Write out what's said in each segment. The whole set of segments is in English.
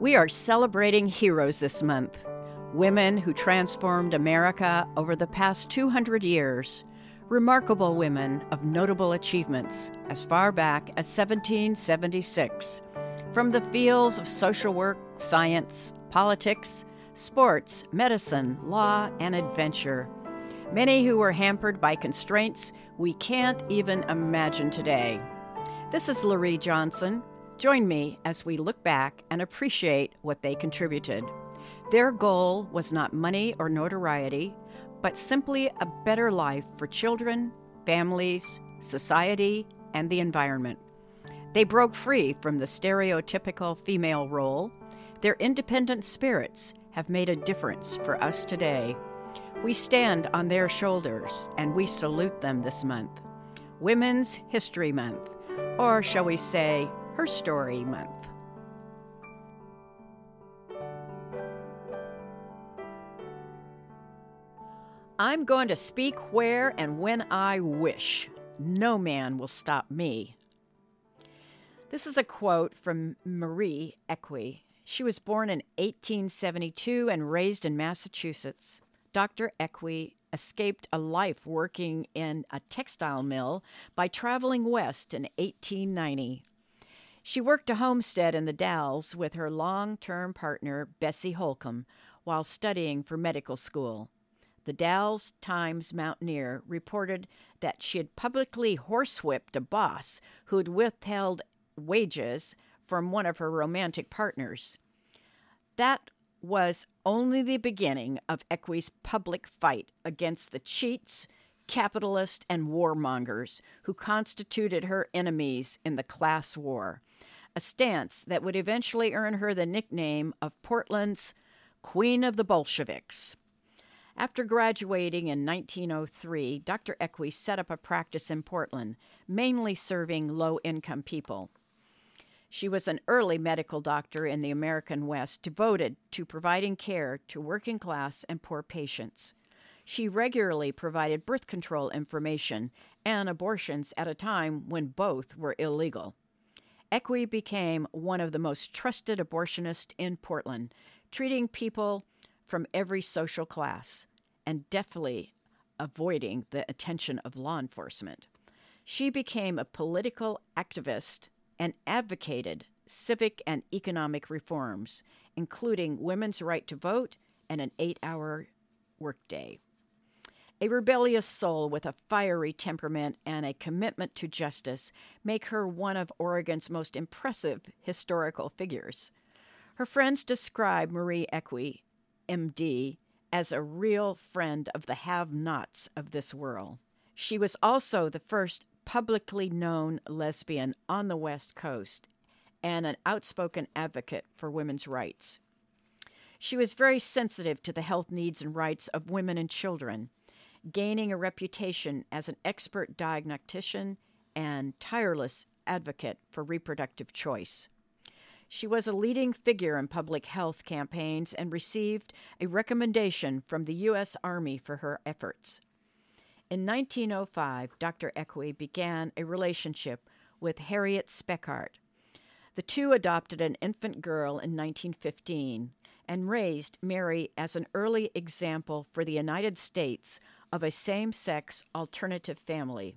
We are celebrating heroes this month women who transformed America over the past 200 years, remarkable women of notable achievements as far back as 1776, from the fields of social work, science, politics, sports, medicine, law, and adventure. Many who were hampered by constraints we can't even imagine today. This is Laurie Johnson. Join me as we look back and appreciate what they contributed. Their goal was not money or notoriety, but simply a better life for children, families, society, and the environment. They broke free from the stereotypical female role. Their independent spirits have made a difference for us today. We stand on their shoulders and we salute them this month. Women's History Month, or shall we say, Her Story Month. I'm going to speak where and when I wish. No man will stop me. This is a quote from Marie Equi. She was born in 1872 and raised in Massachusetts. Dr. Equi escaped a life working in a textile mill by traveling west in 1890. She worked a homestead in the Dalles with her long term partner, Bessie Holcomb, while studying for medical school. The Dalles Times Mountaineer reported that she had publicly horsewhipped a boss who had withheld wages from one of her romantic partners. That was only the beginning of Equi's public fight against the cheats, capitalists, and warmongers who constituted her enemies in the class war, a stance that would eventually earn her the nickname of Portland's Queen of the Bolsheviks. After graduating in 1903, Dr. Equi set up a practice in Portland, mainly serving low income people. She was an early medical doctor in the American West, devoted to providing care to working class and poor patients. She regularly provided birth control information and abortions at a time when both were illegal. Equi became one of the most trusted abortionists in Portland, treating people from every social class and deftly avoiding the attention of law enforcement. She became a political activist and advocated civic and economic reforms, including women's right to vote and an eight hour workday. A rebellious soul with a fiery temperament and a commitment to justice make her one of Oregon's most impressive historical figures. Her friends describe Marie Equi, MD, as a real friend of the have nots of this world. She was also the first publicly known lesbian on the West Coast and an outspoken advocate for women's rights. She was very sensitive to the health needs and rights of women and children, gaining a reputation as an expert diagnostician and tireless advocate for reproductive choice. She was a leading figure in public health campaigns and received a recommendation from the U.S. Army for her efforts. In 1905, Dr. Equi began a relationship with Harriet Speckart. The two adopted an infant girl in 1915 and raised Mary as an early example for the United States of a same sex alternative family.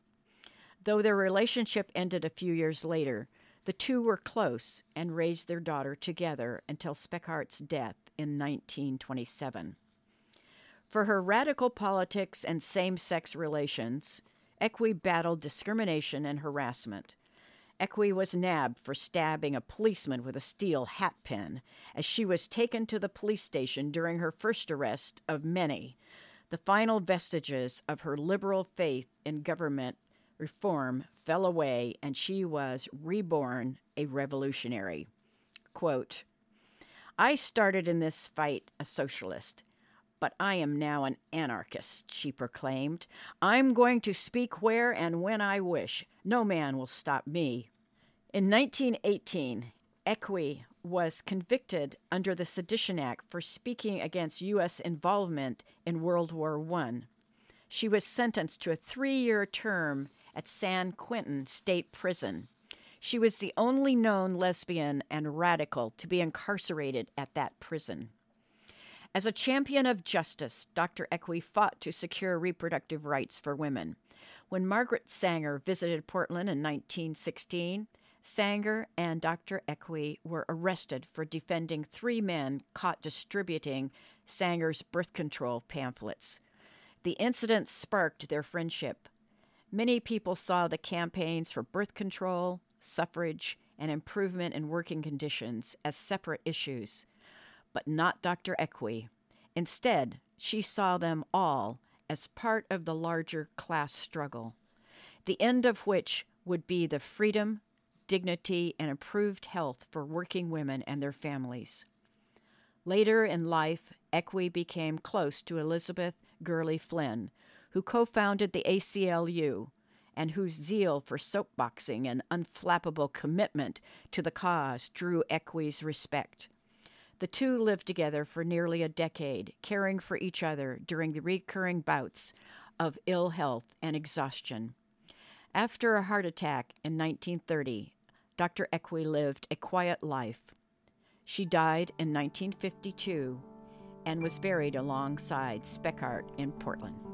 Though their relationship ended a few years later, the two were close and raised their daughter together until Speckart's death in 1927. For her radical politics and same sex relations, Equi battled discrimination and harassment. Equi was nabbed for stabbing a policeman with a steel hat pin as she was taken to the police station during her first arrest of many, the final vestiges of her liberal faith in government reform fell away and she was reborn a revolutionary. Quote, I started in this fight a socialist but I am now an anarchist, she proclaimed. I'm going to speak where and when I wish. No man will stop me. In 1918, Equi was convicted under the Sedition Act for speaking against U.S. involvement in World War I. She was sentenced to a three year term at San Quentin State Prison. She was the only known lesbian and radical to be incarcerated at that prison. As a champion of justice, Dr. Equi fought to secure reproductive rights for women. When Margaret Sanger visited Portland in 1916, Sanger and Dr. Equi were arrested for defending three men caught distributing Sanger's birth control pamphlets. The incident sparked their friendship. Many people saw the campaigns for birth control, suffrage, and improvement in working conditions as separate issues, but not Dr. Equi. Instead, she saw them all as part of the larger class struggle, the end of which would be the freedom, dignity, and improved health for working women and their families. Later in life, Equi became close to Elizabeth Gurley Flynn, who co founded the ACLU and whose zeal for soapboxing and unflappable commitment to the cause drew Equi's respect. The two lived together for nearly a decade, caring for each other during the recurring bouts of ill health and exhaustion. After a heart attack in 1930, Dr. Equi lived a quiet life. She died in 1952 and was buried alongside Speckart in Portland.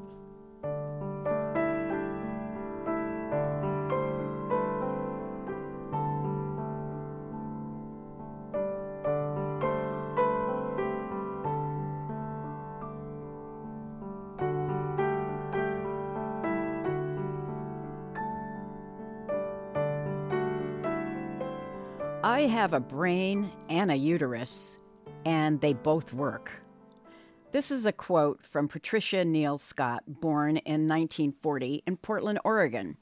I have a brain and a uterus, and they both work. This is a quote from Patricia Neal Scott, born in 1940 in Portland, Oregon.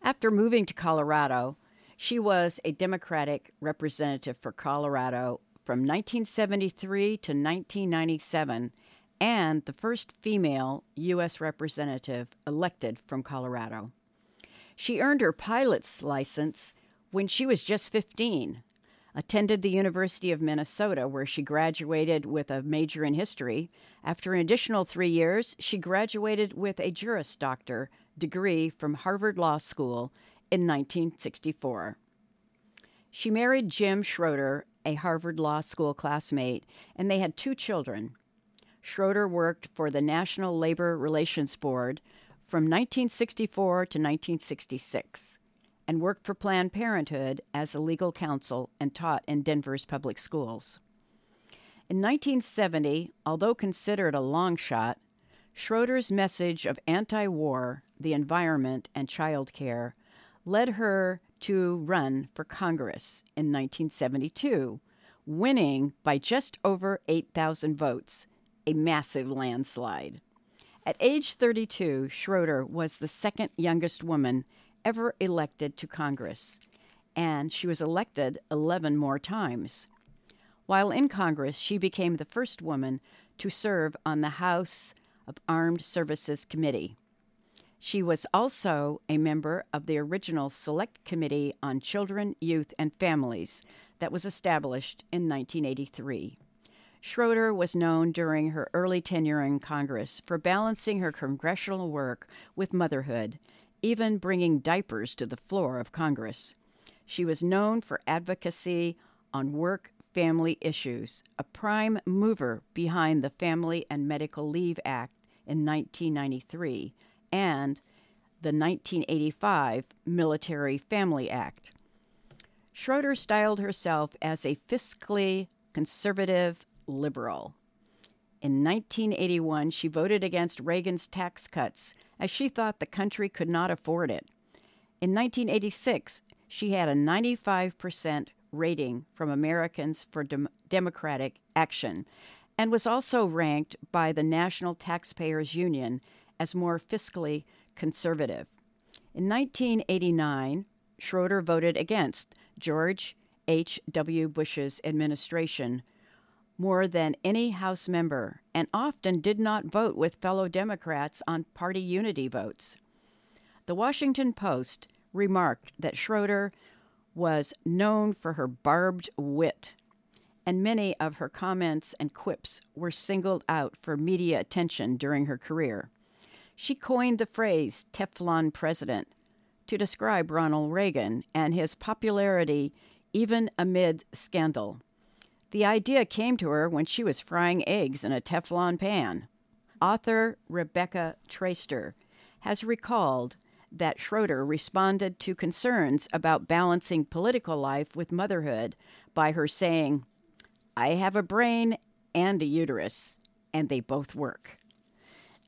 After moving to Colorado, she was a Democratic representative for Colorado from 1973 to 1997 and the first female U.S. representative elected from Colorado. She earned her pilot's license when she was just 15 attended the University of Minnesota, where she graduated with a major in history. After an additional three years, she graduated with a Juris Doctor degree from Harvard Law School in 1964. She married Jim Schroeder, a Harvard Law School classmate, and they had two children. Schroeder worked for the National Labor Relations Board from 1964 to 1966 and worked for Planned Parenthood as a legal counsel and taught in Denver's public schools. In 1970, although considered a long shot, Schroeder's message of anti war, the environment, and child care led her to run for Congress in 1972, winning by just over 8,000 votes, a massive landslide. At age 32, Schroeder was the second youngest woman ever elected to Congress, and she was elected 11 more times. While in Congress, she became the first woman to serve on the House of Armed Services Committee. She was also a member of the original Select Committee on Children, Youth, and Families that was established in 1983. Schroeder was known during her early tenure in Congress for balancing her congressional work with motherhood even bringing diapers to the floor of Congress. She was known for advocacy on work family issues, a prime mover behind the Family and Medical Leave Act in 1993 and the 1985 Military Family Act. Schroeder styled herself as a fiscally conservative liberal. In 1981, she voted against Reagan's tax cuts as she thought the country could not afford it. In 1986, she had a 95% rating from Americans for Dem- Democratic Action and was also ranked by the National Taxpayers Union as more fiscally conservative. In 1989, Schroeder voted against George H.W. Bush's administration more than any House member and often did not vote with fellow Democrats on party unity votes. The Washington Post remarked that Schroeder was known for her barbed wit, and many of her comments and quips were singled out for media attention during her career. She coined the phrase Teflon president to describe Ronald Reagan and his popularity even amid scandal. The idea came to her when she was frying eggs in a Teflon pan. Author Rebecca Traister has recalled that Schroeder responded to concerns about balancing political life with motherhood by her saying, I have a brain and a uterus, and they both work.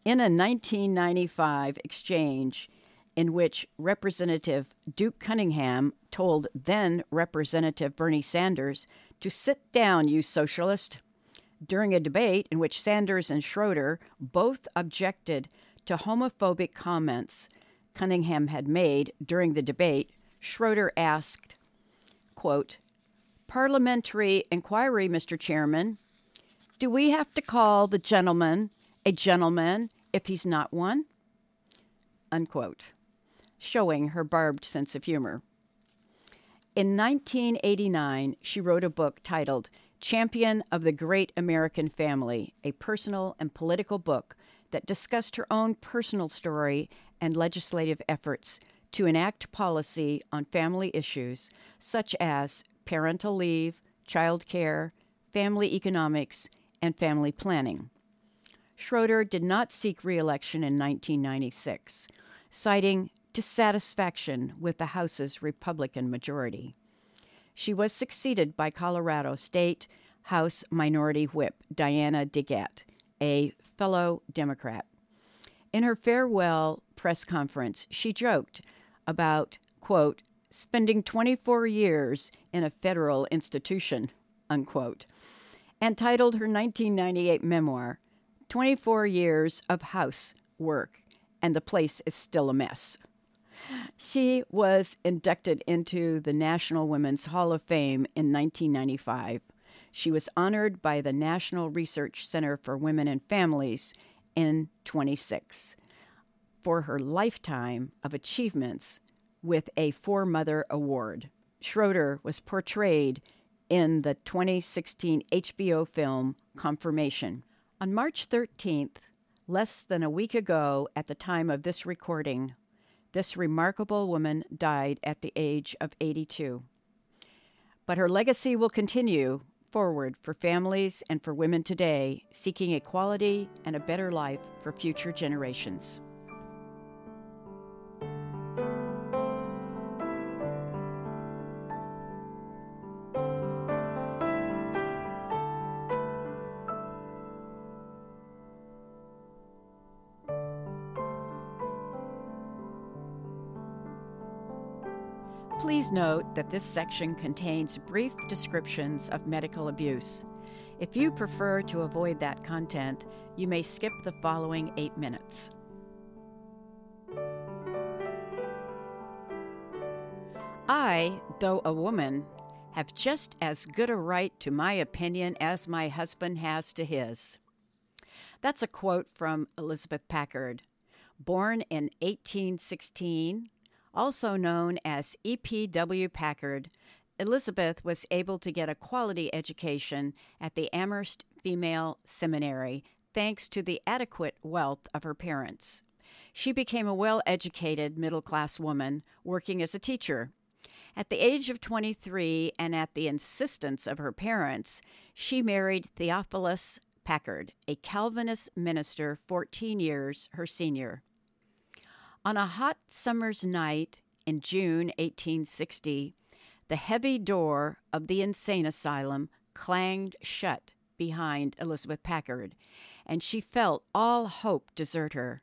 In a 1995 exchange in which Representative Duke Cunningham told then Representative Bernie Sanders to sit down, you socialist, during a debate in which Sanders and Schroeder both objected to homophobic comments Cunningham had made during the debate, Schroeder asked, quote, Parliamentary inquiry, Mr. Chairman. Do we have to call the gentleman a gentleman if he's not one? Unquote, showing her barbed sense of humor. In 1989, she wrote a book titled Champion of the Great American Family, a personal and political book that discussed her own personal story and legislative efforts to enact policy on family issues such as parental leave, child care, family economics, and family planning. Schroeder did not seek reelection in 1996, citing dissatisfaction with the House's Republican majority. She was succeeded by Colorado State House Minority Whip Diana DeGette, a fellow Democrat. In her farewell press conference, she joked about, quote, spending 24 years in a federal institution, unquote, and titled her 1998 memoir, 24 Years of House Work, and the Place is Still a Mess. She was inducted into the National Women's Hall of Fame in 1995. She was honored by the National Research Center for Women and Families in 26 for her lifetime of achievements with a Foremother Award. Schroeder was portrayed in the 2016 HBO film Confirmation. On March 13th, less than a week ago at the time of this recording, this remarkable woman died at the age of 82. But her legacy will continue forward for families and for women today seeking equality and a better life for future generations. Note that this section contains brief descriptions of medical abuse. If you prefer to avoid that content, you may skip the following eight minutes. I, though a woman, have just as good a right to my opinion as my husband has to his. That's a quote from Elizabeth Packard. Born in 1816, also known as E.P.W. Packard, Elizabeth was able to get a quality education at the Amherst Female Seminary thanks to the adequate wealth of her parents. She became a well educated middle class woman working as a teacher. At the age of 23 and at the insistence of her parents, she married Theophilus Packard, a Calvinist minister 14 years her senior. On a hot summer's night in June 1860, the heavy door of the insane asylum clanged shut behind Elizabeth Packard, and she felt all hope desert her.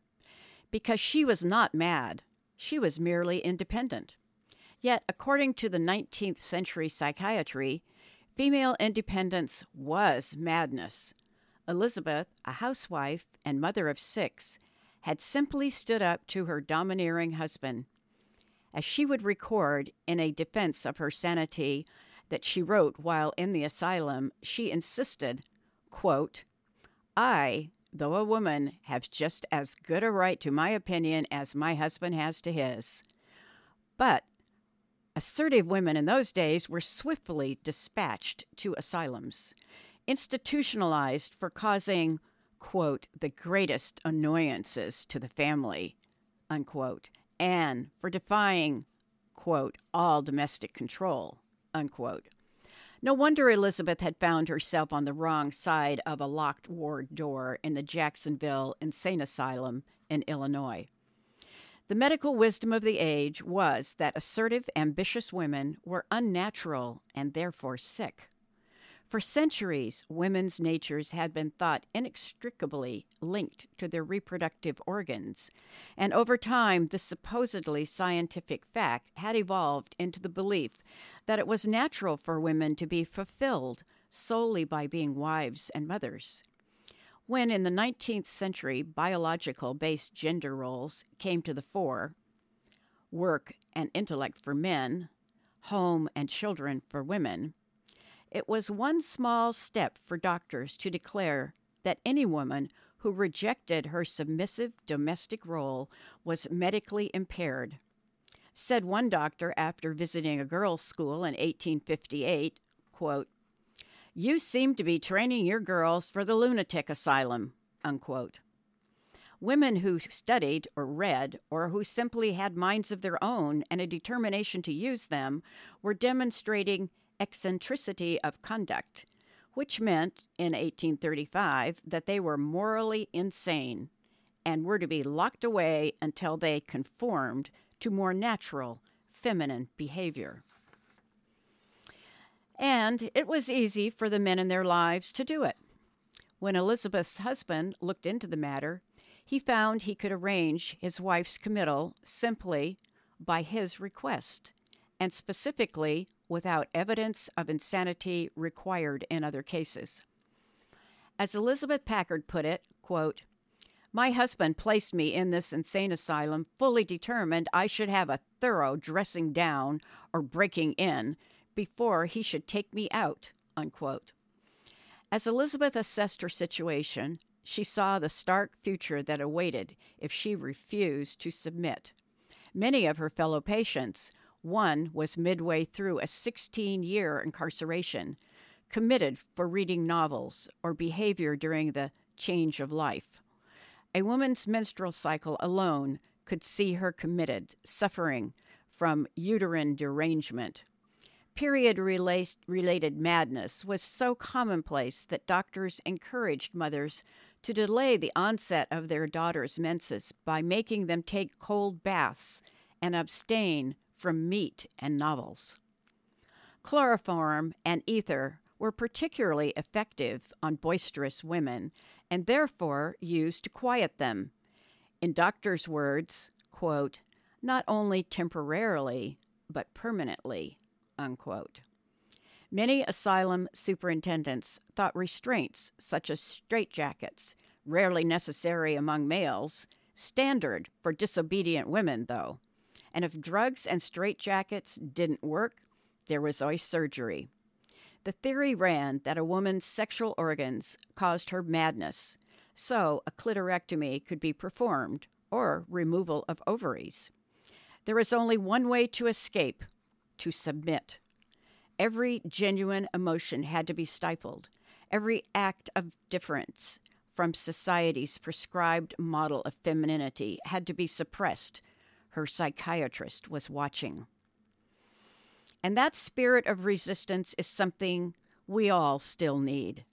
Because she was not mad, she was merely independent. Yet, according to the 19th century psychiatry, female independence was madness. Elizabeth, a housewife and mother of six, had simply stood up to her domineering husband. As she would record in a defense of her sanity that she wrote while in the asylum, she insisted, quote, I, though a woman, have just as good a right to my opinion as my husband has to his. But assertive women in those days were swiftly dispatched to asylums, institutionalized for causing quote, the greatest annoyances to the family, unquote, and for defying, quote, all domestic control, unquote. No wonder Elizabeth had found herself on the wrong side of a locked ward door in the Jacksonville Insane Asylum in Illinois. The medical wisdom of the age was that assertive, ambitious women were unnatural and therefore sick. For centuries, women's natures had been thought inextricably linked to their reproductive organs, and over time, this supposedly scientific fact had evolved into the belief that it was natural for women to be fulfilled solely by being wives and mothers. When in the 19th century biological based gender roles came to the fore work and intellect for men, home and children for women it was one small step for doctors to declare that any woman who rejected her submissive domestic role was medically impaired. Said one doctor after visiting a girls' school in 1858, quote, You seem to be training your girls for the lunatic asylum, unquote. Women who studied or read, or who simply had minds of their own and a determination to use them, were demonstrating eccentricity of conduct, which meant in 1835 that they were morally insane and were to be locked away until they conformed to more natural feminine behavior. And it was easy for the men in their lives to do it. When Elizabeth's husband looked into the matter, he found he could arrange his wife's committal simply by his request, and specifically without evidence of insanity required in other cases. As Elizabeth Packard put it, quote, my husband placed me in this insane asylum fully determined I should have a thorough dressing down or breaking in before he should take me out. Unquote. As Elizabeth assessed her situation, she saw the stark future that awaited if she refused to submit. Many of her fellow patients one was midway through a 16 year incarceration, committed for reading novels or behavior during the change of life. A woman's menstrual cycle alone could see her committed, suffering from uterine derangement. Period related madness was so commonplace that doctors encouraged mothers to delay the onset of their daughters' menses by making them take cold baths and abstain from meat and novels. Chloroform and ether were particularly effective on boisterous women and therefore used to quiet them. In doctors' words, quote, not only temporarily, but permanently, unquote. Many asylum superintendents thought restraints, such as straitjackets, rarely necessary among males, standard for disobedient women, though. And if drugs and straitjackets didn't work, there was always surgery. The theory ran that a woman's sexual organs caused her madness, so a clitorectomy could be performed or removal of ovaries. There is only one way to escape to submit. Every genuine emotion had to be stifled, every act of difference from society's prescribed model of femininity had to be suppressed her psychiatrist was watching. And that spirit of resistance is something we all still need.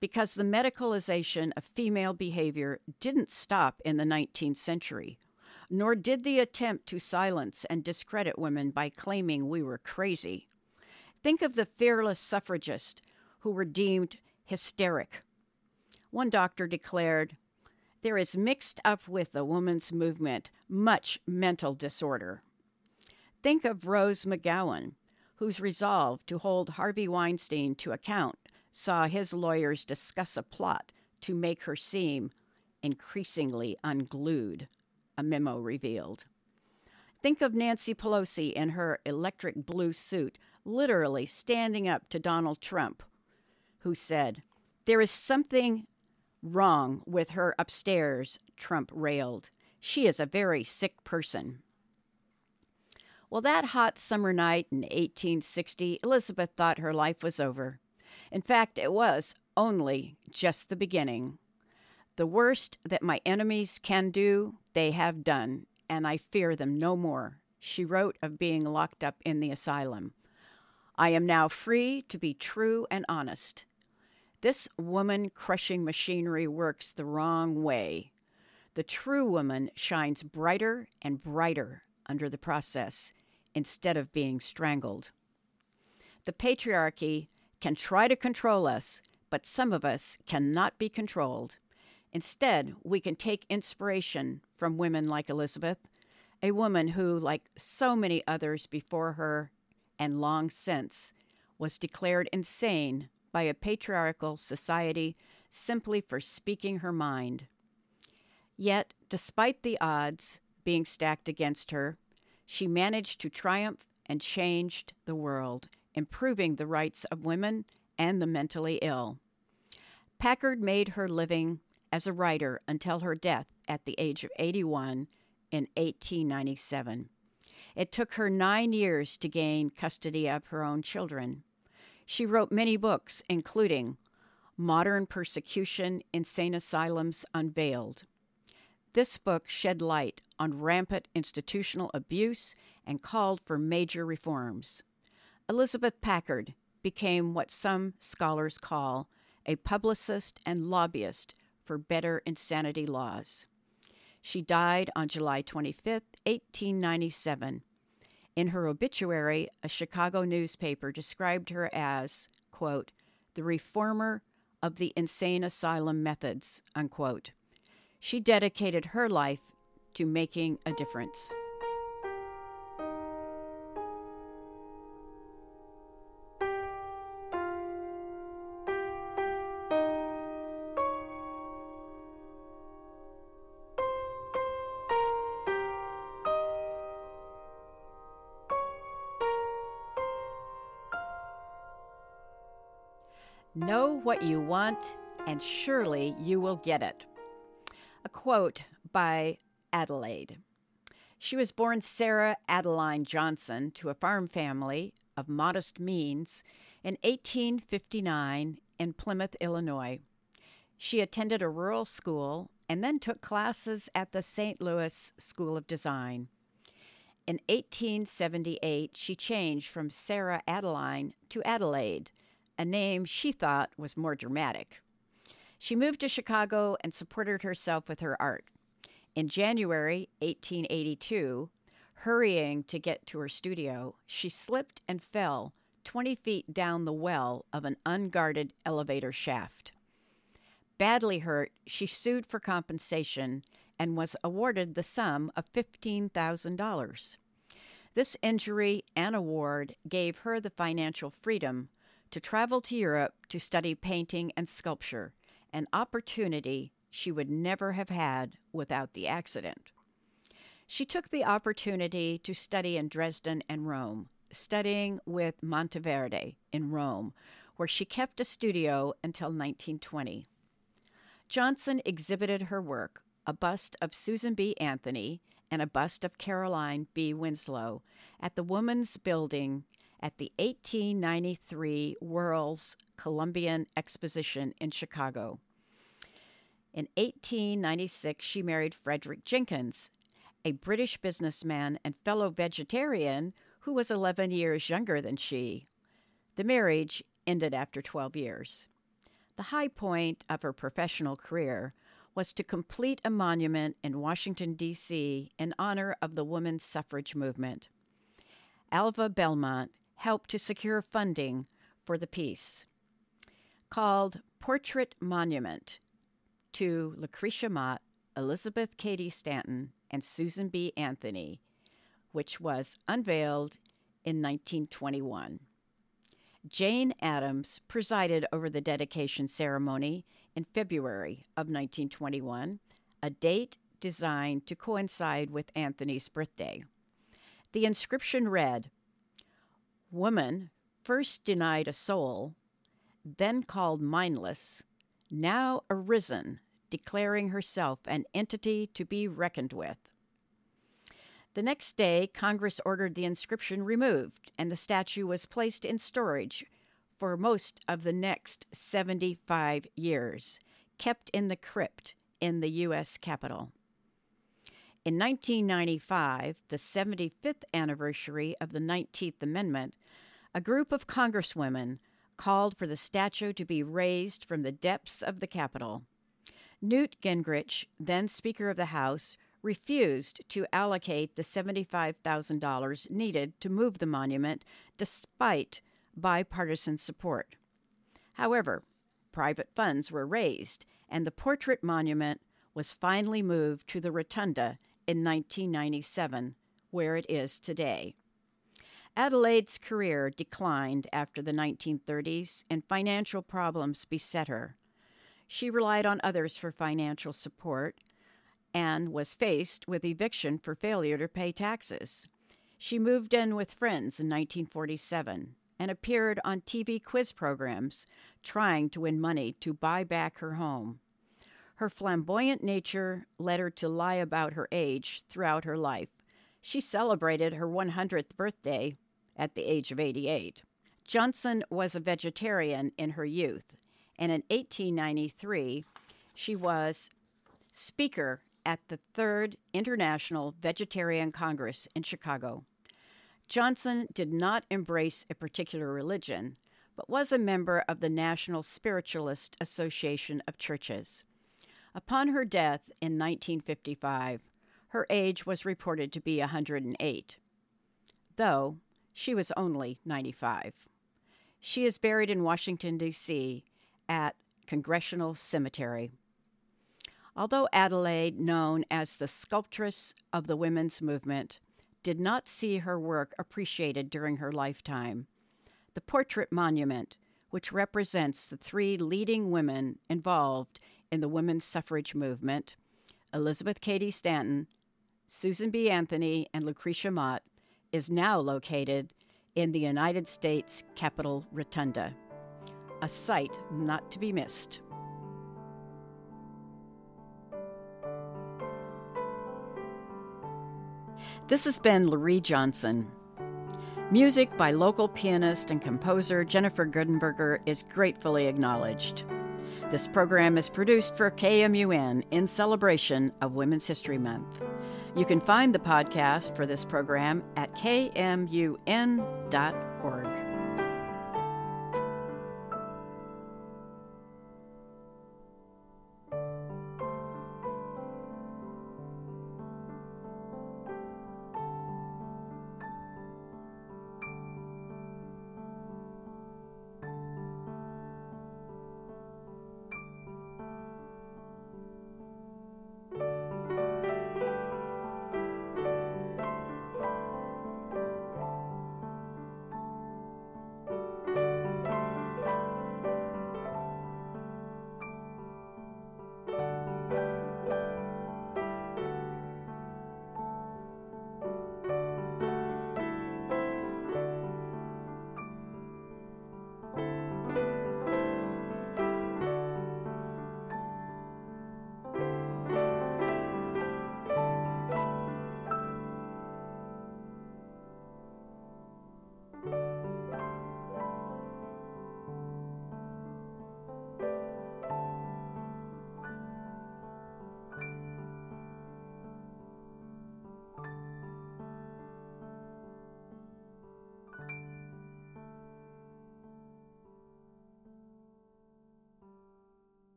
Because the medicalization of female behavior didn't stop in the 19th century, nor did the attempt to silence and discredit women by claiming we were crazy. Think of the fearless suffragists who were deemed hysteric. One doctor declared, there is mixed up with the woman's movement much mental disorder. Think of Rose McGowan, whose resolve to hold Harvey Weinstein to account saw his lawyers discuss a plot to make her seem increasingly unglued, a memo revealed. Think of Nancy Pelosi in her electric blue suit, literally standing up to Donald Trump, who said, There is something Wrong with her upstairs, Trump railed. She is a very sick person. Well, that hot summer night in 1860, Elizabeth thought her life was over. In fact, it was only just the beginning. The worst that my enemies can do, they have done, and I fear them no more. She wrote of being locked up in the asylum. I am now free to be true and honest. This woman crushing machinery works the wrong way. The true woman shines brighter and brighter under the process instead of being strangled. The patriarchy can try to control us, but some of us cannot be controlled. Instead, we can take inspiration from women like Elizabeth, a woman who, like so many others before her and long since, was declared insane by a patriarchal society simply for speaking her mind. Yet, despite the odds being stacked against her, she managed to triumph and changed the world, improving the rights of women and the mentally ill. Packard made her living as a writer until her death at the age of 81 in 1897. It took her nine years to gain custody of her own children. She wrote many books, including Modern Persecution Insane Asylums Unveiled. This book shed light on rampant institutional abuse and called for major reforms. Elizabeth Packard became what some scholars call a publicist and lobbyist for better insanity laws. She died on July 25, 1897. In her obituary, a Chicago newspaper described her as, quote, the reformer of the insane asylum methods, unquote. She dedicated her life to making a difference. Know what you want, and surely you will get it. A quote by Adelaide. She was born Sarah Adeline Johnson to a farm family of modest means in 1859 in Plymouth, Illinois. She attended a rural school and then took classes at the St. Louis School of Design. In 1878, she changed from Sarah Adeline to Adelaide a name she thought was more dramatic. She moved to Chicago and supported herself with her art. In January 1882, hurrying to get to her studio, she slipped and fell 20 feet down the well of an unguarded elevator shaft. Badly hurt, she sued for compensation and was awarded the sum of $15,000. This injury and award gave her the financial freedom to travel to Europe to study painting and sculpture, an opportunity she would never have had without the accident. She took the opportunity to study in Dresden and Rome, studying with Monteverde in Rome, where she kept a studio until 1920. Johnson exhibited her work, a bust of Susan B. Anthony and a bust of Caroline B. Winslow, at the Woman's Building at the 1893 World's Columbian Exposition in Chicago. In 1896, she married Frederick Jenkins, a British businessman and fellow vegetarian who was 11 years younger than she. The marriage ended after 12 years. The high point of her professional career was to complete a monument in Washington, D.C., in honor of the women's suffrage movement. Alva Belmont helped to secure funding for the piece called Portrait Monument to Lucretia Mott, Elizabeth Cady Stanton, and Susan B. Anthony, which was unveiled in 1921. Jane Addams presided over the dedication ceremony in February of 1921, a date designed to coincide with Anthony's birthday. The inscription read woman, first denied a soul, then called mindless, now arisen, declaring herself an entity to be reckoned with. The next day, Congress ordered the inscription removed, and the statue was placed in storage for most of the next 75 years, kept in the crypt in the U.S. Capitol. In 1995, the 75th anniversary of the 19th Amendment, a group of congresswomen called for the statue to be raised from the depths of the Capitol. Newt Gingrich, then Speaker of the House, refused to allocate the $75,000 needed to move the monument despite bipartisan support. However, private funds were raised, and the portrait monument was finally moved to the Rotunda in 1997, where it is today. Adelaide's career declined after the 1930s and financial problems beset her. She relied on others for financial support and was faced with eviction for failure to pay taxes. She moved in with friends in 1947 and appeared on TV quiz programs trying to win money to buy back her home. Her flamboyant nature led her to lie about her age throughout her life. She celebrated her 100th birthday at the age of 88. Johnson was a vegetarian in her youth, and in 1893, she was speaker at the Third International Vegetarian Congress in Chicago. Johnson did not embrace a particular religion, but was a member of the National Spiritualist Association of Churches. Upon her death in 1955, her age was reported to be 108, though she was only 95. She is buried in Washington, D.C. at Congressional Cemetery. Although Adelaide, known as the sculptress of the women's movement, did not see her work appreciated during her lifetime, the portrait monument, which represents the three leading women involved in the women's suffrage movement Elizabeth Cady Stanton, Susan B. Anthony, and Lucretia Mott, is now located in the United States Capitol Rotunda, a sight not to be missed. This has been Laurie Johnson. Music by local pianist and composer Jennifer Goodenberger is gratefully acknowledged. This program is produced for KMUN in celebration of Women's History Month. You can find the podcast for this program at kmun.org.